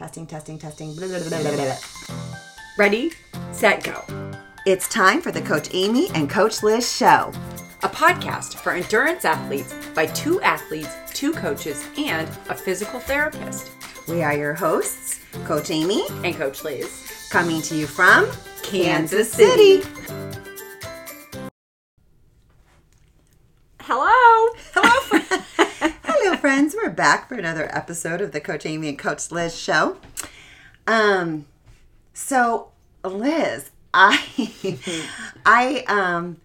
Testing, testing, testing. Blah, blah, blah. Ready, set, go. It's time for the Coach Amy and Coach Liz show. A podcast for endurance athletes by two athletes, two coaches, and a physical therapist. We are your hosts, Coach Amy, And Coach Liz. coming to you from Kansas City. Hello. Back for another episode of the Coach Amy and Coach Liz show. Um, so Liz, I I um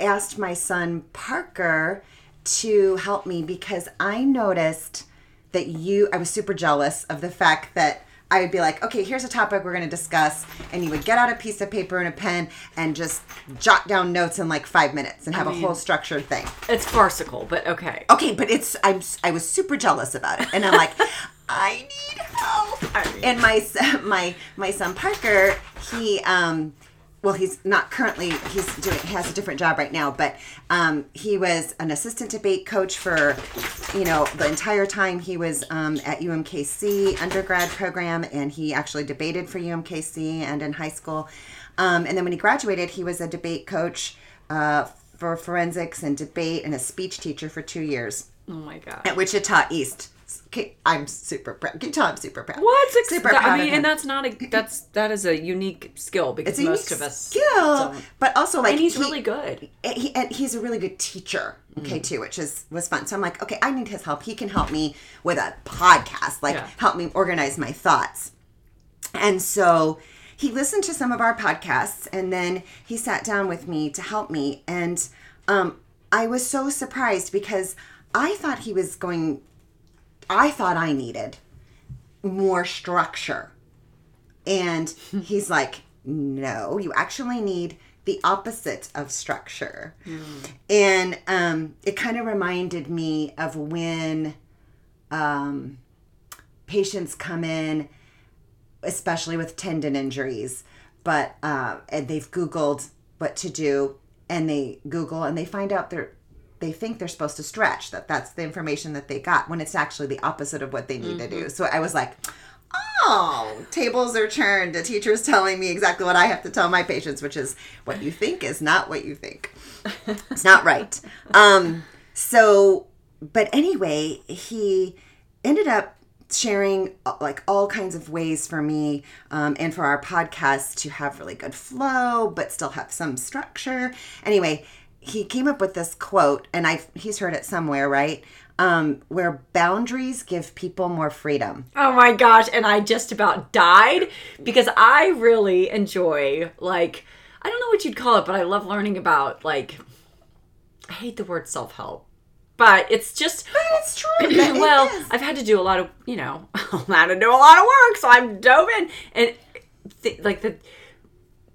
asked my son Parker to help me because I noticed that you I was super jealous of the fact that I would be like, okay, here's a topic we're going to discuss. And you would get out a piece of paper and a pen and just jot down notes in like five minutes and have a whole structured thing It's farcical, but okay. okay but it's i'm i was super jealous about it and i'm like i need help I mean- and my my my son parker he um well he's not currently he's doing he has a different job right now but um he was an assistant debate coach for you know the entire time he was um, at umkc undergrad program and he actually debated for umkc and in high school um, and then when he graduated he was a debate coach uh, for forensics and debate and a speech teacher for two years Oh my god. at Wichita East. Okay, I'm super proud. Can you tell I'm super proud? What's ex- super that- proud I mean, and that's not a that's that is a unique skill because it's most of us skill, don't. but also like And he's he- really good. he, and he's a really good teacher okay too which is was fun so i'm like okay i need his help he can help me with a podcast like Yeah. help me organize my thoughts and so he listened to some of our podcasts and then he sat down with me to help me and um, i was so surprised because i thought he was going i thought i needed more structure and he's like, no, you actually need the opposite of structure. And um, it kind of reminded me of when um, patients come in, especially with tendon injuries, but uh, and they've Googled what to do, and they Google and they find out they're they think they're supposed to stretch that that's the information that they got when it's actually the opposite of what they need to do. So i was like oh tables are turned. The teacher's telling me exactly what i have to tell my patients which is what you think is not what you think. It's not right. Um so but anyway he ended up sharing uh, like all kinds of ways for me um, and for our podcast to have really good flow but still have some structure. Anyway he came up with this quote and i he's heard it somewhere right um, where boundaries give people more freedom Oh my gosh, and I just about died because I really enjoy like I don't know what you'd call it, but I love learning about like I hate the word self-help. But it's just but it's true well, is. I've had to do a lot of, you know, I've had to do a lot of work, so I'm dove in and th- like the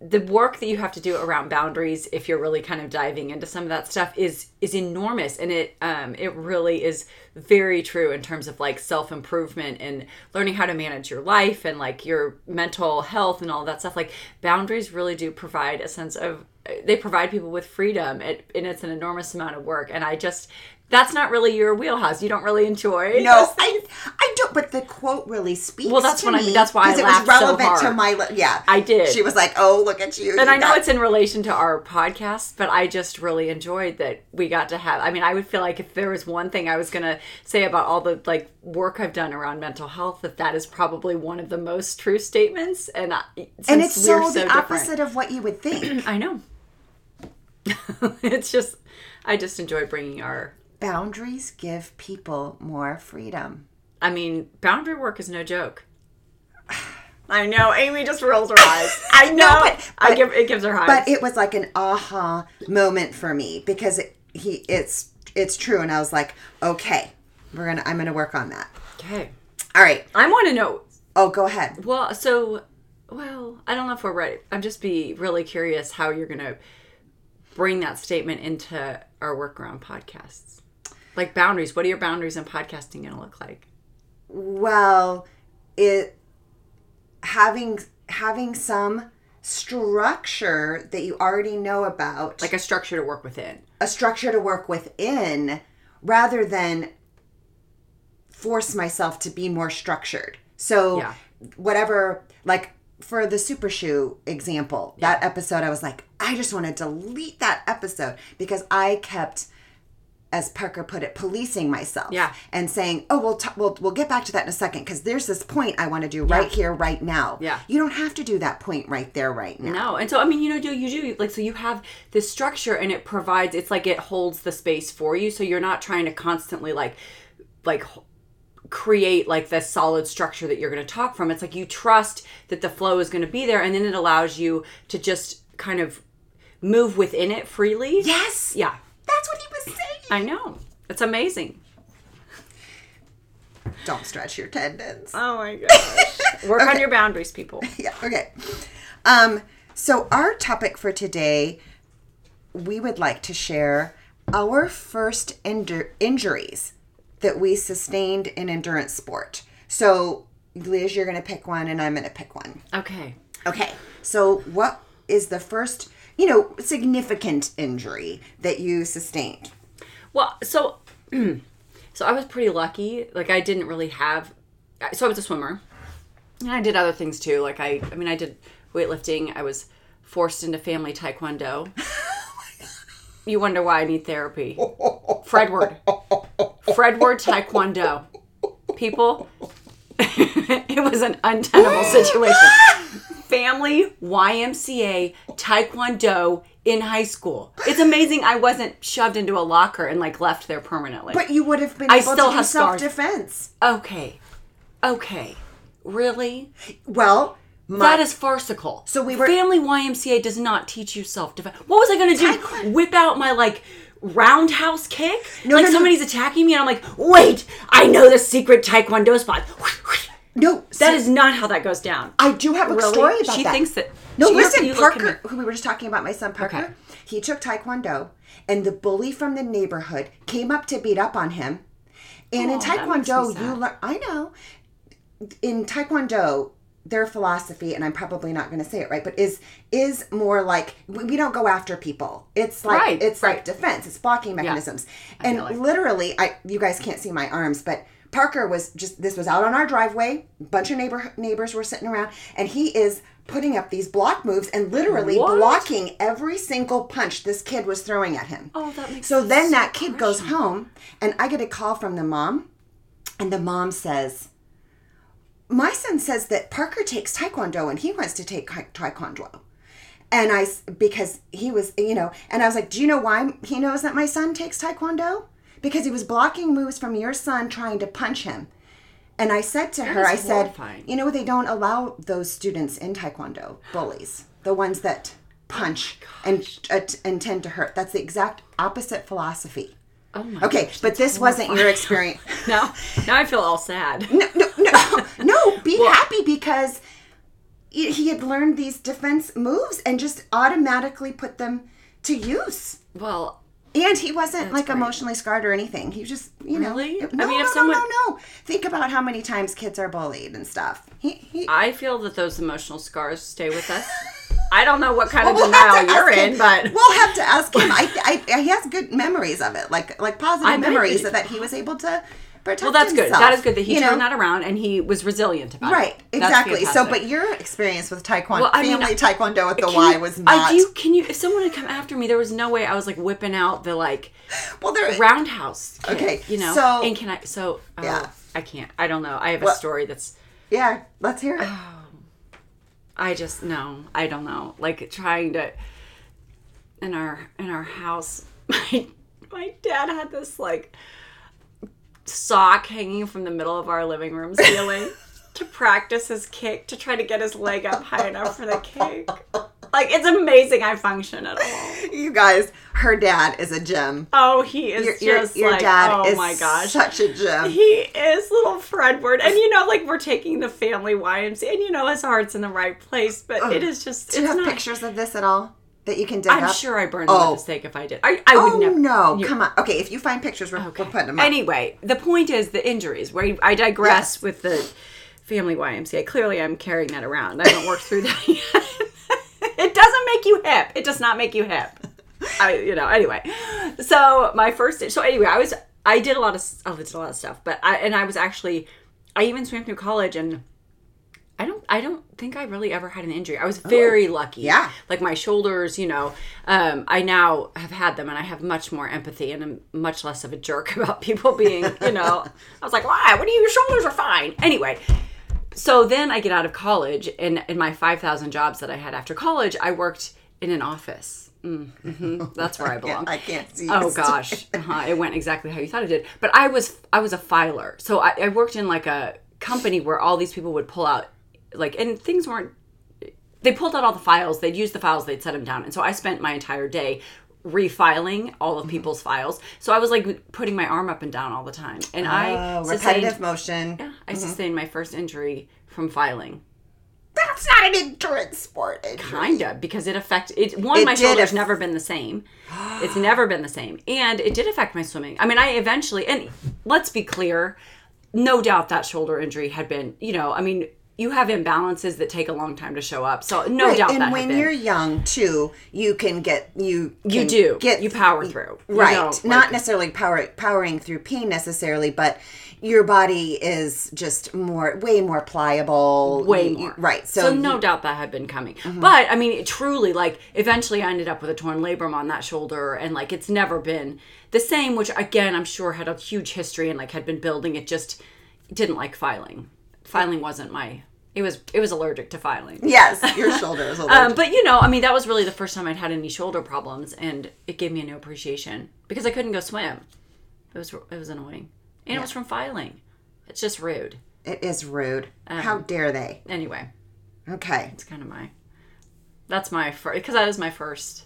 the work that you have to do around boundaries if you're really kind of diving into some of that stuff is is enormous. And it um it really is very true in terms of like self-improvement and learning how to manage your life and like your mental health and all that stuff. Like boundaries really do provide a sense of they provide people with freedom. It, and it's an enormous amount of work. And i just that's not really your wheelhouse you don't really enjoy no I, I don't but the quote really speaks Well, that's to what I mean. That's why I it was so relevant to my yeah I did. she was like oh look at you and you I know got- it's in relation to our podcast, but I just really enjoyed that we got to have. I mean, I would feel like if there was one thing I was going to say about all the like work I've done around mental health, that that is probably one of the most true statements. And I, and it's so, we're the different- opposite of what you would think I know. it's just, I just enjoy bringing our. Boundaries give people more freedom. I mean, boundary work is no joke. I know. Amy just rolls her eyes. I know. but- I give it gives her highs. But it was like an aha moment for me because it, he it's it's true and I was like, okay, we're to I'm going to work on that. okay. All right. I want to know Oh, go ahead. Well, so, well, I don't know if we're ready. I'm just be really curious how you're gonna bring that statement into our work around podcasts, like boundaries. What are your boundaries in podcasting gonna look like? Well, it having having some structure that you already know about, Like a structure to work within. a structure to work within rather than force myself to be more structured. So Yeah. whatever like for the super shoe example that episode i was like i just want to delete that episode because i kept as parker put it policing myself Yeah. and saying oh we'll, t- we'll we'll get back to that in a second because there's this point i want to do right here right now Yeah. you don't have to do that point right there right now No, and so I mean, you know, do you do like so you have this structure, and it provides. It's like it holds the space for you, so you're not trying to constantly like, like create like this solid structure that you're going to talk from. It's like you trust that the flow is going to be there, and then it allows you to just kind of move within it freely. yes Yeah, that's what he was saying I know. It's amazing. don't stretch your tendons Oh my gosh. Work on your boundaries, people. yeah okay um so our topic for today we would like to share our first injur- injuries that we sustained in endurance sport so liz you're gonna pick one and i'm gonna pick one Okay. okay so what is the first you know significant injury that you sustained Well, so so I was pretty lucky. Like I didn't really have so I was a swimmer. And I did other things too. Like I I mean I did weightlifting. I was forced into family taekwondo. you wonder why I need therapy. Fredward. Fredward taekwondo. People it was an untenable situation. Family YMCA taekwondo in high school. It's amazing I wasn't shoved into a locker and like left there permanently. but you would have been I able still to do have scars. self-defense okay. Okay. Really? well my, that is farcical. So we were- Family YMCA does not teach you self defense. What was I going to do? Taekwondo- Whip out my like roundhouse kick? No, like no, no. somebody's attacking me and I'm like, "Wait, I know the secret taekwondo spot." no That is not how that goes down. I do have a Really? story about She that. thinks that- No, she- listen, Parker, who we were just talking about, my son Parker. Okay. He took Taekwondo, and the bully from the neighborhood came up to beat up on him. And in Oh, me Taekwondo, you learn. I know. In Taekwondo, their philosophy, and I'm probably not going to say it right, but is is more like we don't go after people. It's like Right, it's like right. defense. It's blocking mechanisms. I And feel like- literally, I you guys can't see my arms, but Parker was just this was out on our driveway. A bunch of neighbor neighbors were sitting around, and he is putting up these block moves and literally What? blocking every single punch this kid was throwing at him. Oh, that makes So then so that kid goes home, and I get a call from the mom, and the mom says, "My son says that Parker takes taekwondo, and he wants to take ta- taekwondo." And I because he was, you know, and I was like, "Do you know why he knows that my son takes taekwondo? Because he was blocking moves from your son trying to punch him." And I said to her, is I said, horrifying. "You know, they don't allow those students in taekwondo, bullies, the ones that punch and uh, and tend to hurt. That's the exact opposite philosophy." Oh my Okay, gosh, but this wasn't your experience. Now, now I feel all sad. No, no, no, no. Be happy because he had learned these defense moves and just automatically put them to use. Well, And he wasn't like great. emotionally scarred or anything. He just, you know. Really? No, I mean, if no, someone- no, no, no. Think about how many times kids are bullied and stuff. He, he, I feel that those emotional scars stay with us. I don't know what kind of We'll denial you're in, him- but we'll have to ask him. I, I, he has good memories of it, like like positive I memories that he was able to protect. well, that's good. That is good that he you turned know? that around and he was resilient about Right, it. That's exactly. So, fantastic. but your experience with taekwondo, Well, I mean, family taekwondo with the Can Y you- was I not. do. Can you? If someone had come after me, there was no way I was like whipping out the like well, there. roundhouse. kick, Okay, you know. so- and can I? So oh, Yeah. I can't. I don't know. I have a Well- story that's. Yeah, let's hear it. Oh, I just no. I don't know. Like trying to in our in our house. My my dad had this like sock hanging from the middle of our living room ceiling to practice his kick to try to get his leg up high enough for the kick. Like it's amazing I function at all. You guys, her dad is a gem. Oh, he is Your, your, just your like dad oh is my gosh. such a gem. He is little Fredward, and you know, like we're taking the family YMCA, and you know his heart's in the right place, but oh, it is just. Do you it's have not, pictures of this at all that you can dig I'm up? sure I burned them Oh. by mistake if I did. I, I would Oh never. no! You- Come on. Okay, if you find pictures, we're, we're putting them up. Anyway, the point is the injuries. Where I digress Yes. with the family YMCA. Clearly, I'm carrying that around. I haven't worked through that yet. it doesn't make you hip. It does not make you hip. I, you know. Anyway, so my first. So anyway, I was. I did a lot of. Oh, I did a lot of stuff, but I and I was actually. I even swam through college and. I don't I don't think I really ever had an injury. I was very lucky. Oh, yeah. Like my shoulders, you know, um, I now have had them and I have much more empathy and I'm much less of a jerk about people being, you know, I was like, why? What do you, your shoulders are fine. Anyway, so then I get out of college and in my 5,000 jobs that I had after college, I worked in an office. Mm, mhm, that's where I belong. I can't see. Oh gosh, uh-huh. it went exactly how you thought it did. But I was I was a filer, so I, I worked in like a company where all these people would pull out like, and things weren't. They pulled out all the files. They'd use the files. They'd set them down, and so I spent my entire day refiling all Mm-hmm. of people's files. So I was like putting my arm up and down all the time, and I Oh, sustained, repetitive motion. Yeah, I sustained my first injury from filing. That's not an endurance sport. injury. Kinda, because it affected it. One, It my shoulders aff- never been the same. It's never been the same, and it did affect my swimming. I mean, I eventually, and let's be clear, no doubt that shoulder injury had been. You know, I mean, you have imbalances that take a long time to show up, so no Right, doubt and when you're young too, you can get you. you do get you power through, You right. like- necessarily power powering through pain necessarily, but your body is just more, way more pliable. way You- you- more. right. So, So, you- Mm-hmm. no doubt that had been coming. But I mean, it truly, like, eventually I ended up with a torn labrum on that shoulder, and like, it's never been the same. Which again, I'm sure had a huge history and like had been building. It just didn't like filing. Filing wasn't my. It was. It was allergic to filing. yes, your shoulder is a little. Um, but you know, I mean, that was really the first time I'd had any shoulder problems, and it gave me a new appreciation because I couldn't go swim. It was it was annoying, and it was from filing. It's just rude. it is rude. Um, How dare they? Anyway, Okay. it's kind of my that's my first because that is my first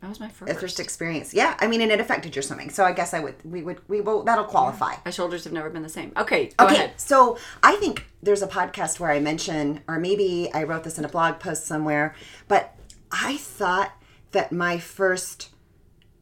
that was my first, first experience. Yeah, I mean, and it affected your swimming. So I guess I would, we would, we will, that'll qualify. my shoulders have never been the same okay go Okay, ahead so I think there's a podcast where I mention, or maybe I wrote this in a blog post somewhere, but I thought that my first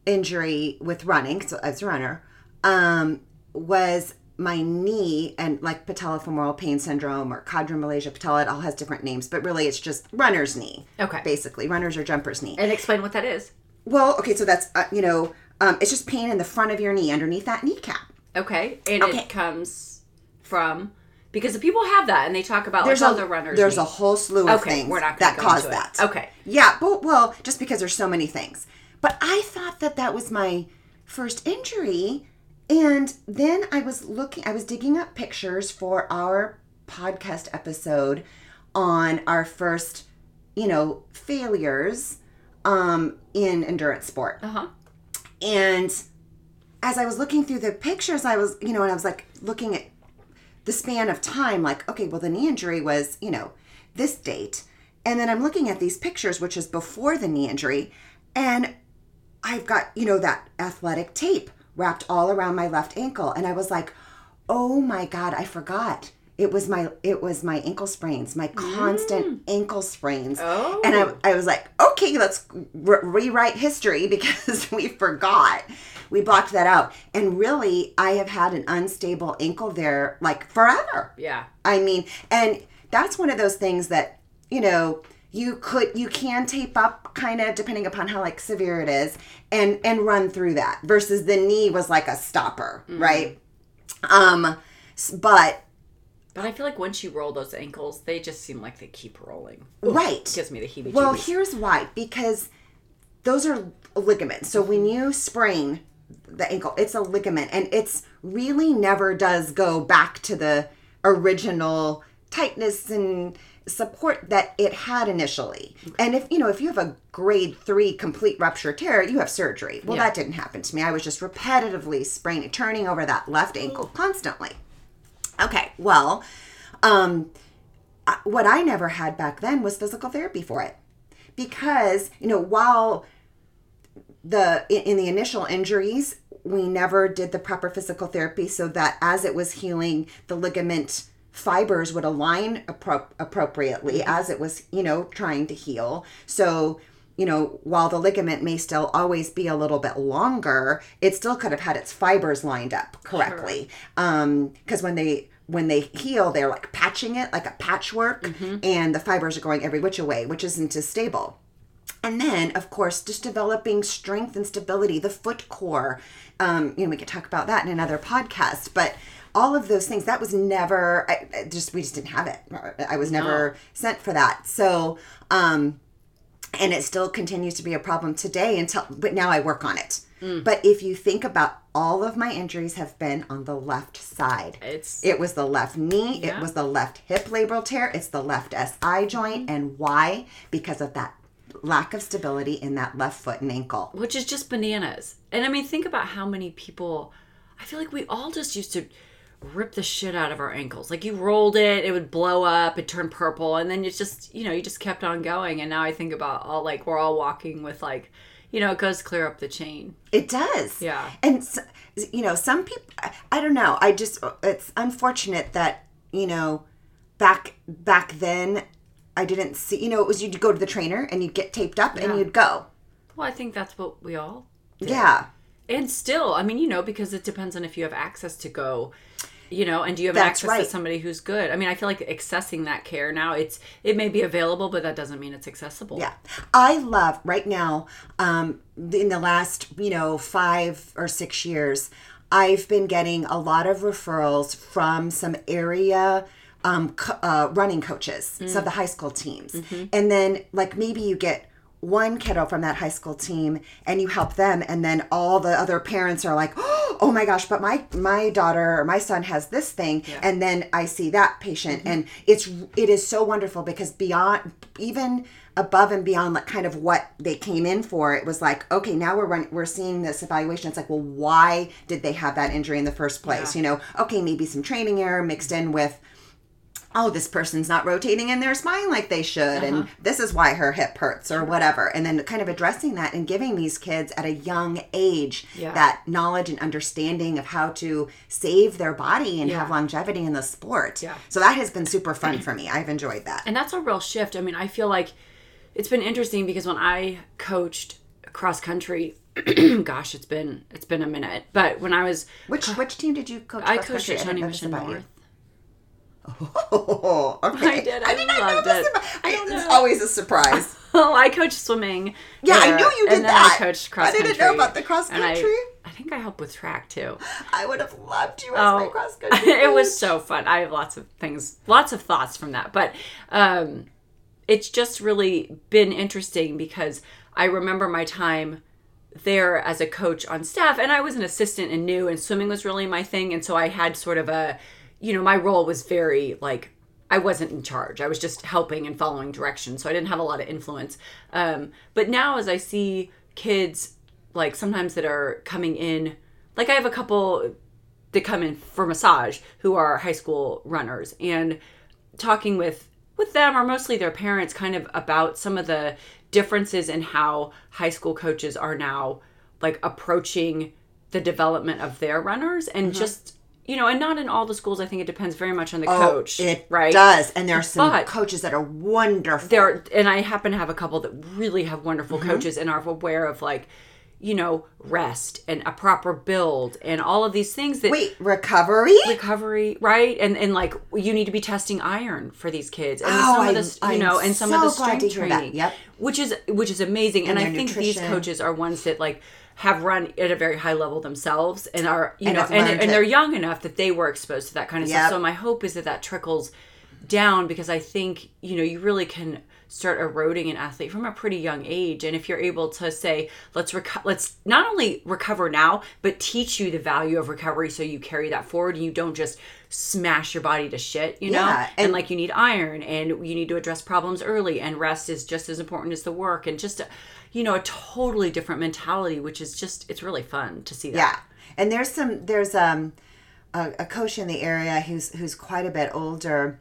injury with running, so as a runner, um, was my knee and like patellofemoral pain syndrome or chondromalacia patella. It all has different names, but really it's just runner's knee. Okay. Basically, runner's or jumper's knee. and explain what that is Well, okay, so that's, uh, you know, um, it's just pain in the front of your knee underneath that kneecap. okay and Okay. it comes from because the people have that and they talk about There's like a other runners There's knee. a whole slew of Okay, things we're not that cause that. Okay. Yeah, but well, just because there's so many things. But I thought that that was my first injury, and then I was looking. I was digging up pictures for our podcast episode on our first, you know, failures um, in endurance sport. uh-huh And as I was looking through the pictures, I was, you know, and I was like looking at the span of time, like, okay, well, the knee injury was, you know, this date. And then I'm looking at these pictures, which is before the knee injury, and I've got, you know, that athletic tape wrapped all around my left ankle. And I was like, oh my God, I forgot. It was my it was my ankle sprains, my constant ankle sprains. Oh. And I, I was like, okay, let's re- rewrite history because we forgot. We blocked that out. And really, I have had an unstable ankle there like forever. yeah I mean, and that's one of those things that, you know, you could you can tape up kind of depending upon how like severe it is and and run through that versus the knee was like a stopper, right? Um but but i feel like once you roll those ankles they just seem like they keep rolling right. gives me the heebie Well, here's why because those are ligaments. So when you sprain the ankle, it's a ligament and it's really never does go back to the original tightness and support that it had initially. And if you know, if you have a grade 3 complete rupture tear, you have surgery. Well, Yeah. that didn't happen to me. I was just repetitively spraining turning over that left ankle constantly. Okay, well, um I- what I never had back then was physical therapy for it. Because, you know, while the in in the initial injuries, we never did the proper physical therapy so that as it was healing, the ligament fibers would align appro- appropriately as it was, you know, trying to heal. So, you know, while the ligament may still always be a little bit longer, it still could have had its fibers lined up correctly. Um, because when they when they heal, they're like patching it like a patchwork, and the fibers are going every which way, which isn't as stable. And then, of course, just developing strength and stability, the foot core. Um, you know, we could talk about that in another podcast, but all of those things that was never I, I just we just didn't have it i was never sent for that so um and it still continues to be a problem today until but now i work on it Mm. but if you think about all of my injuries have been on the left side It's it was the left knee Yeah. it was the left hip labral tear it's the left si joint and why because of that lack of stability in that left foot and ankle which is just bananas. And I mean, think about how many people. I feel like we all just used to rip the shit out of our ankles. Like you rolled it, it would blow up, it turned purple, and then you just, you know, you just kept on going. And now I think about all like we're all walking with like, you know, it goes clear up the chain. It does. Yeah. And s- you know, some people I- I don't know. I just uh, it's unfortunate that, you know, back back then I didn't see, you know, it was you'd go to the trainer and you'd get taped up and you'd go. Well, I think that's what we all. Yeah. And still, I mean, you know, because it depends on if you have access to go, you know, and do you have That's access right. to somebody who's good? I mean, I feel like accessing that care now, it's it may be available, but that doesn't mean it's accessible. Yeah. I love right now, um, in the last, you know, five or six years, I've been getting a lot of referrals from some area um, co- uh, running coaches, some of the high school teams. And then, like, maybe you get one kiddo from that high school team and you help them and then all the other parents are like oh my gosh but my my daughter or my son has this thing and then i see that patient. Mm-hmm. And it's it is so wonderful because beyond even above and beyond like kind of what they came in for it was like okay now we're running we're seeing this evaluation. It's like well why did they have that injury in the first place? You know okay maybe some training error mixed in with oh, this person's not rotating in their spine like they should, and uh-huh. this is why her hip hurts or whatever. And then kind of addressing that and giving these kids at a young age Yeah. that knowledge and understanding of how to save their body and have longevity in the sport. Yeah. So that has been super fun for me. I've enjoyed that. And that's a real shift. I mean, I feel like it's been interesting because when I coached cross country, gosh, it's been it's been a minute. But when I was Which which team did you coach? I coached at Shawnee didn't know this Mission. North. Oh, okay. I did. I did not know this it. I don't It's know. always a surprise. Oh, I coached swimming. Yeah, I knew you did and then that. I coached cross country. I didn't know about the cross I- country. I, think I helped with track too. I would have loved you as my Oh, cross country. it was so fun. I have lots of things, lots of thoughts from that. But um, it's just really been interesting because I remember my time there as a coach on staff, and I was an assistant and new, and swimming was really my thing. And so I had sort of a, you know, my role was very like I wasn't in charge. I was just helping and following directions. So I didn't have a lot of influence. Um, but now as I see kids like sometimes that are coming in, like I have a couple that come in for massage who are high school runners and talking with with them or mostly their parents kind of about some of the differences in how high school coaches are now like approaching the development of their runners and just you know and not in all the schools i think it depends very much on the oh, coach Oh, It right? does, and there are some But- coaches that are wonderful. there and i happen to have a couple that really have wonderful mm-hmm. coaches and are aware of like you know rest and a proper build and all of these things that Wait, recovery? recovery right and and like you need to be testing iron for these kids and Oh, some I- of this you I'm know and some of the strength to hear that. training Yep. which is which is amazing and, And i think these coaches are ones that like have run at a very high level themselves and are you And know and, and they're young enough that they were exposed to that kind of Yep. stuff so my hope is that that trickles down because i think you know you really can start eroding an athlete from a pretty young age. And if you're able to say let's reco- let's not only recover now but teach you the value of recovery so you carry that forward and you don't just smash your body to shit you know? Yeah, and, and- like you need iron and you need to address problems early and rest is just as important as the work and just a, you know a totally different mentality which is just it's really fun to see that. Yeah, and there's some there's um a, a coach in the area who's who's quite a bit older,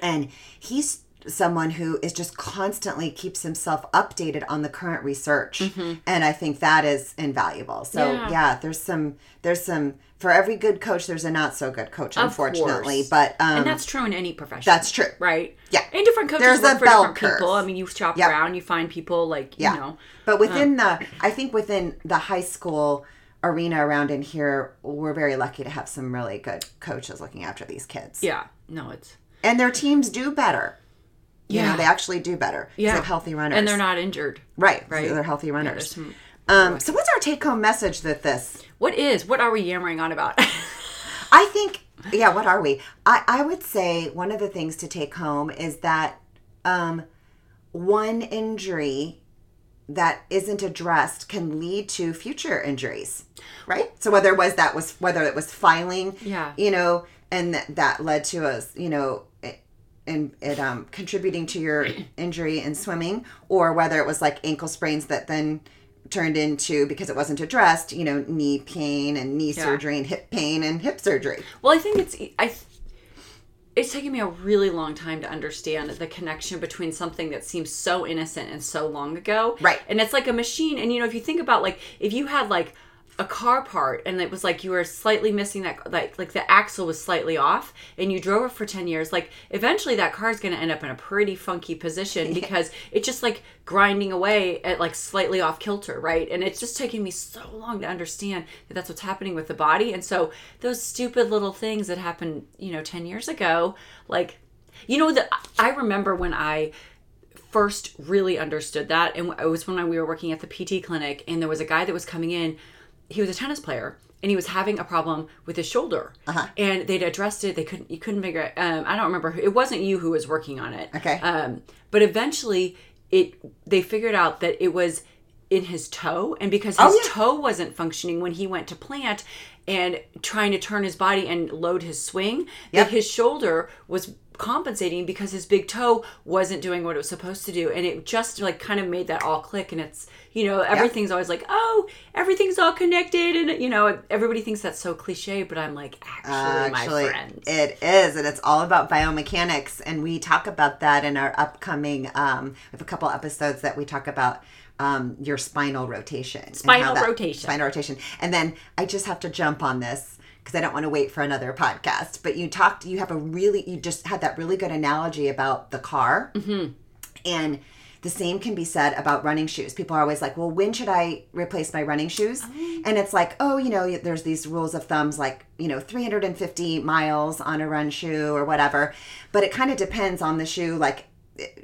and he's someone who is just constantly keeps himself updated on the current research and i think that is invaluable so Mm-hmm. Yeah. yeah, there's some there's some for every good coach there's a not so good coach Of unfortunately course. but um and that's true in any profession that's true right Yeah. and different coaches There's work a for different people i mean you shop Yep. around you find people like Yeah. you know But within the, I think within the high school arena around in here, we're very lucky to have some really good coaches looking after these kids. yeah no it's And their teams do better. You Yeah. know, they actually do better. 'cause They yeah have healthy runners. and they're not injured right. right. They're healthy runners. some- um, so what's our take home message that this? what is what are we yammering on about I think, yeah, what are we? I, I would say one of the things to take home is that um, one injury that isn't addressed can lead to future injuries, right? So whether it was that was whether it was filing, Yeah. you know, and that, that led to us, you know, and it um contributing to your injury in swimming, or whether it was like ankle sprains that then turned into because it wasn't addressed, you know, knee pain and knee Yeah. surgery and hip pain and hip surgery. Well, I think it's I. It's taken me a really long time to understand the connection between something that seems so innocent and so long ago, Right. And it's like a machine. And you know, if you think about like if you had like a car part and it was like you were slightly missing that like like the axle was slightly off and you drove it for 10 years like eventually that car is going to end up in a pretty funky position because it's just like grinding away at like slightly off kilter right? And it's just taking me so long to understand that that's what's happening with the body. And so those stupid little things that happened you know 10 years ago like you know that i remember when i first really understood that and it was when we were working at the pt clinic and there was a guy that was coming in he was a tennis player and he was having a problem with his shoulder Uh-huh. and they'd addressed it they couldn't you couldn't figure it um, i don't remember who, it wasn't you who was working on it Okay. um, but eventually it they figured out that it was in his toe and because his Oh, yeah. toe wasn't functioning when he went to plant and trying to turn his body and load his swing Yep. that his shoulder was compensating because his big toe wasn't doing what it was supposed to do. And it just like kind of made that all click. And it's you know everything's always like oh everything's all connected. And you know everybody thinks that's so cliche but i'm like actually, Actually, my friends. it is, and it's all about biomechanics, and we talk about that in our upcoming. Um, we have a couple episodes that we talk about um, your spinal rotation, Spinal that- rotation. spinal rotation, and then I just have to jump on this because I don't want to wait for another podcast. But you talked, you have a really, you just had that really good analogy about the car, Mm-hmm. and the same can be said about running shoes. People are always like, well, when should I replace my running shoes? Oh. And it's like, oh, you know, there's these rules of thumbs like, you know, 350 miles on a run shoe or whatever. But it kind of depends on the shoe, like,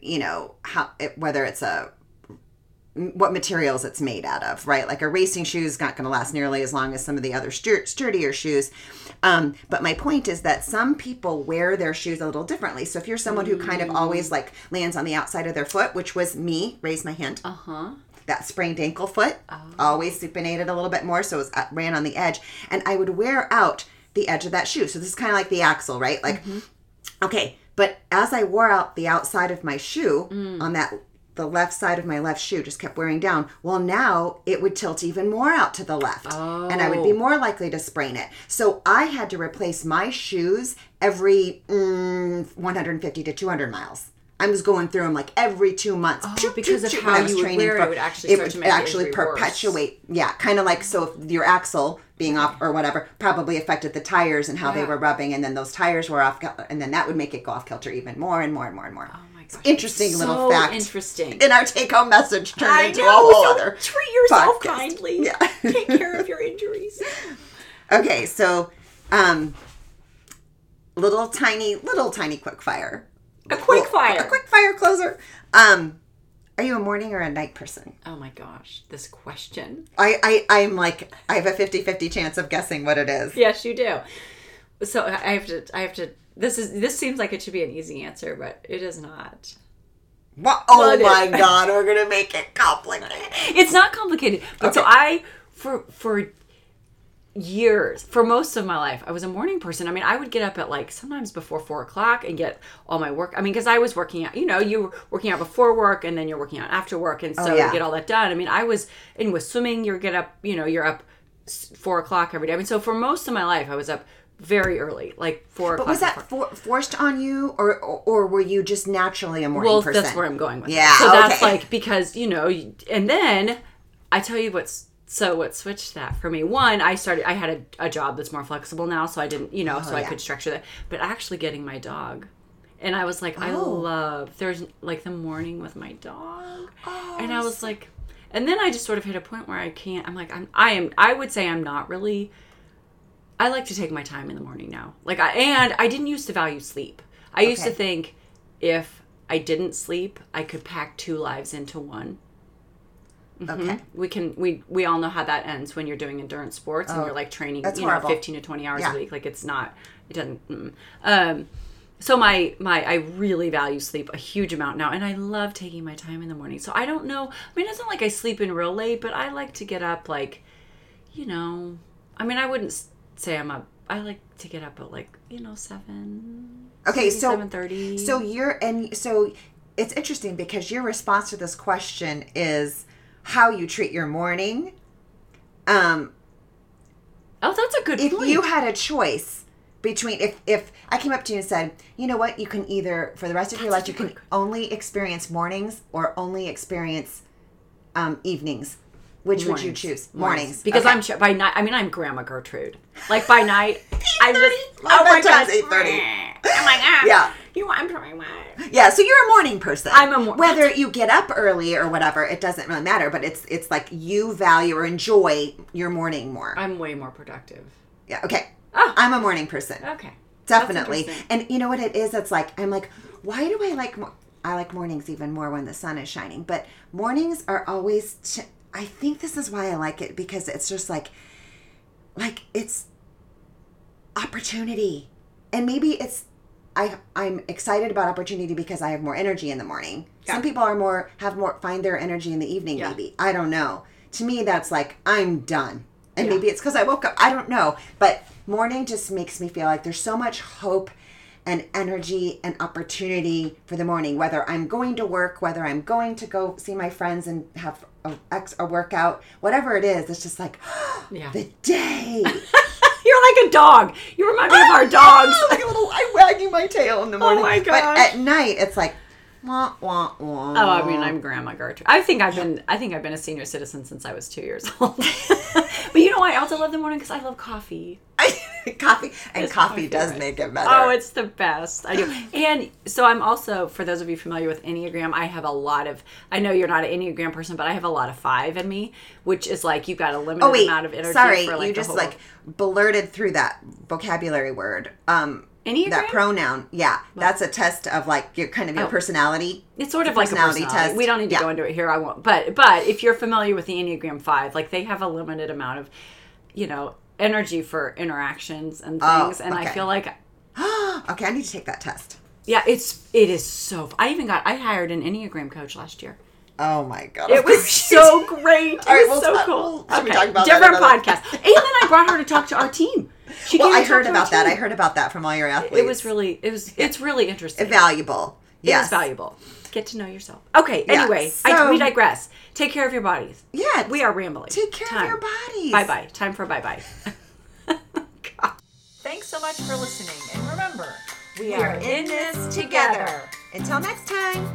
you know, how, it, whether it's a, what materials it's made out of, right? Like a racing shoe is not going to last nearly as long as some of the other sturdier shoes. Um, but my point is that some people wear their shoes a little differently. So if you're someone who kind of always like lands on the outside of their foot, which was me, raise my hand, uh-huh that sprained ankle foot, always supinated a little bit more, so it was, uh, ran on the edge, and I would wear out the edge of that shoe. So this is kind of like the axle, right? Like, okay, but as I wore out the outside of my shoe on that the left side of my left shoe just kept wearing down. Well, now it would tilt even more out to the left, and I would be more likely to sprain it. So I had to replace my shoes every mm, 150 to 200 miles. I was going through them like every two months. Choop, because choop, of choop, how you would wear it, for- it would actually start to make actually injury worse. perpetuate. Yeah, kind of like so if your axle being off or whatever probably affected the tires and how they were rubbing, and then those tires were off, and then that would make it go off kilter even more and more and more and more. oh Interesting so little fact. interesting In our take-home message turned I into know, a whole so other. treat yourself podcast. kindly Yeah. take care of your injuries Okay, so um, little tiny, little tiny quick fire. a quick fire A quick fire closer. Um, are you a morning or a night person? oh my gosh this question I, I, I'm like, I have a 50 50 chance of guessing what it is. Yes, you do. So I have to. I have to. This is. This seems like it should be an easy answer, but it is not. What? Oh What my is- god, we're gonna make it complicated. It's not complicated. But so I, for for years, for most of my life, I was a morning person. I mean, I would get up at like sometimes before four o'clock and get all my work. I mean, because I was working out. You know, you were working out before work, and then you're working out after work, and oh, so Oh, yeah. to get all that done. I mean, I was and with swimming, you're get up. You know, you're up four o'clock every day. I mean, so for most of my life, I was up very early, like four But was that for, forced on you, or, or or were you just naturally a morning well person? that's where i'm going with Yeah, it. so that's like because you know and then i tell you what's so what switched that for me one i started i had a, a job that's more flexible now so i didn't you know oh, so i Oh, could structure that but actually getting my dog and i was like i Oh. love there's like the morning with my dog Oh, and i was like and then i just sort of hit a point where i can't i'm like i'm i am i would say i'm not really I like to take my time in the morning now. Like I and I didn't used to value sleep. I used to think if I didn't sleep, I could pack two lives into one. Okay. we can we we all know how that ends when you're doing endurance sports and you're like training Oh, you know 15 to 20 hours Yeah. a week like it's not it doesn't mm. um so my my i really value sleep a huge amount now and i love taking my time in the morning so i don't know i mean it's not like i sleep in real late but i like to get up like you know i mean i wouldn't say i'm up i like to get up at like you know 7 Okay, so 7.30 So you're and so it's interesting because your response to this question is how you treat your morning. Um, oh that's a good if point you had a choice between if if I came up to you and said, you know what, you can either for the rest of your life you can only experience mornings or only experience um, evenings. Which would you choose? Mornings, because Okay. I'm ch- by night. I mean, I'm Grandma Gertrude. Like by night, I'm just. Oh my god! bedtime's 8:30. Oh my god! Yeah. You to my Yeah, so you're a morning person. I'm a mor- whether you get up early or whatever, it doesn't really matter. But it's it's like you value or enjoy your morning more. I'm way more productive. yeah, okay. Oh. I'm a morning person, Okay. definitely. And you know what it is? It's like I'm like, why do I like? Mo- I like mornings even more when the sun is shining. But mornings are always. Ch- I think this is why I like it because it's just like, like it's opportunity, and maybe it's. I, I'm excited about opportunity because I have more energy in the morning. Some people are more have more find their energy in the evening. Yeah. Maybe I don't know. To me, that's like I'm done, and Yeah. maybe it's because I woke up. I don't know, but morning just makes me feel like there's so much hope and energy and opportunity for the morning. Whether I'm going to work, whether I'm going to go see my friends and have a, ex, a workout, whatever it is, it's just like Yeah. the day. You're like a dog. You remind me of our dogs. like a little, I'm wagging my tail in the oh morning. Oh my But at night, it's like, wah, wah, wah. Oh, I mean, I'm Grandma Gertrude. I think I've been. I think I've been a senior citizen since I was two years old. but you know, why I also love the morning because I love coffee. coffee and It's coffee does make it better. Oh, it's the best. I do. And so I'm also, for those of you familiar with Enneagram, I have a lot of, I know you're not an Enneagram person, but I have a lot of five in me, which is like you've got a limited oh wait, amount of energy. sorry, for like you just whole- like blurted through that vocabulary word. Um, Enneagram? that pronoun. Yeah, that's a test of like your kind of your Oh. personality. It's sort of It's like a personality test. We don't need to Yeah. go into it here. I won't. But but if you're familiar with the Enneagram Five, like they have a limited amount of, you know, energy for interactions and Oh, things. and I feel like, okay, I need to take that test. yeah, it's it is so. I even got I hired an Enneagram coach last year. Oh my god, It was so great. It All right, was we'll so talk- cool. we'll- should we talk about different podcast. and then I brought her to talk to our team. She Well, I heard about that. I heard about that from all your athletes. It was really it was it's really interesting. valuable. It Yes, valuable. Get to know yourself. Okay. Yeah, Anyway, I, so- we digress. Take care of your bodies. Yeah, We are rambling. Take care Time. of your bodies. Bye bye. Time for bye bye. Thanks so much for listening. And remember, we, We are in this together. Until next time.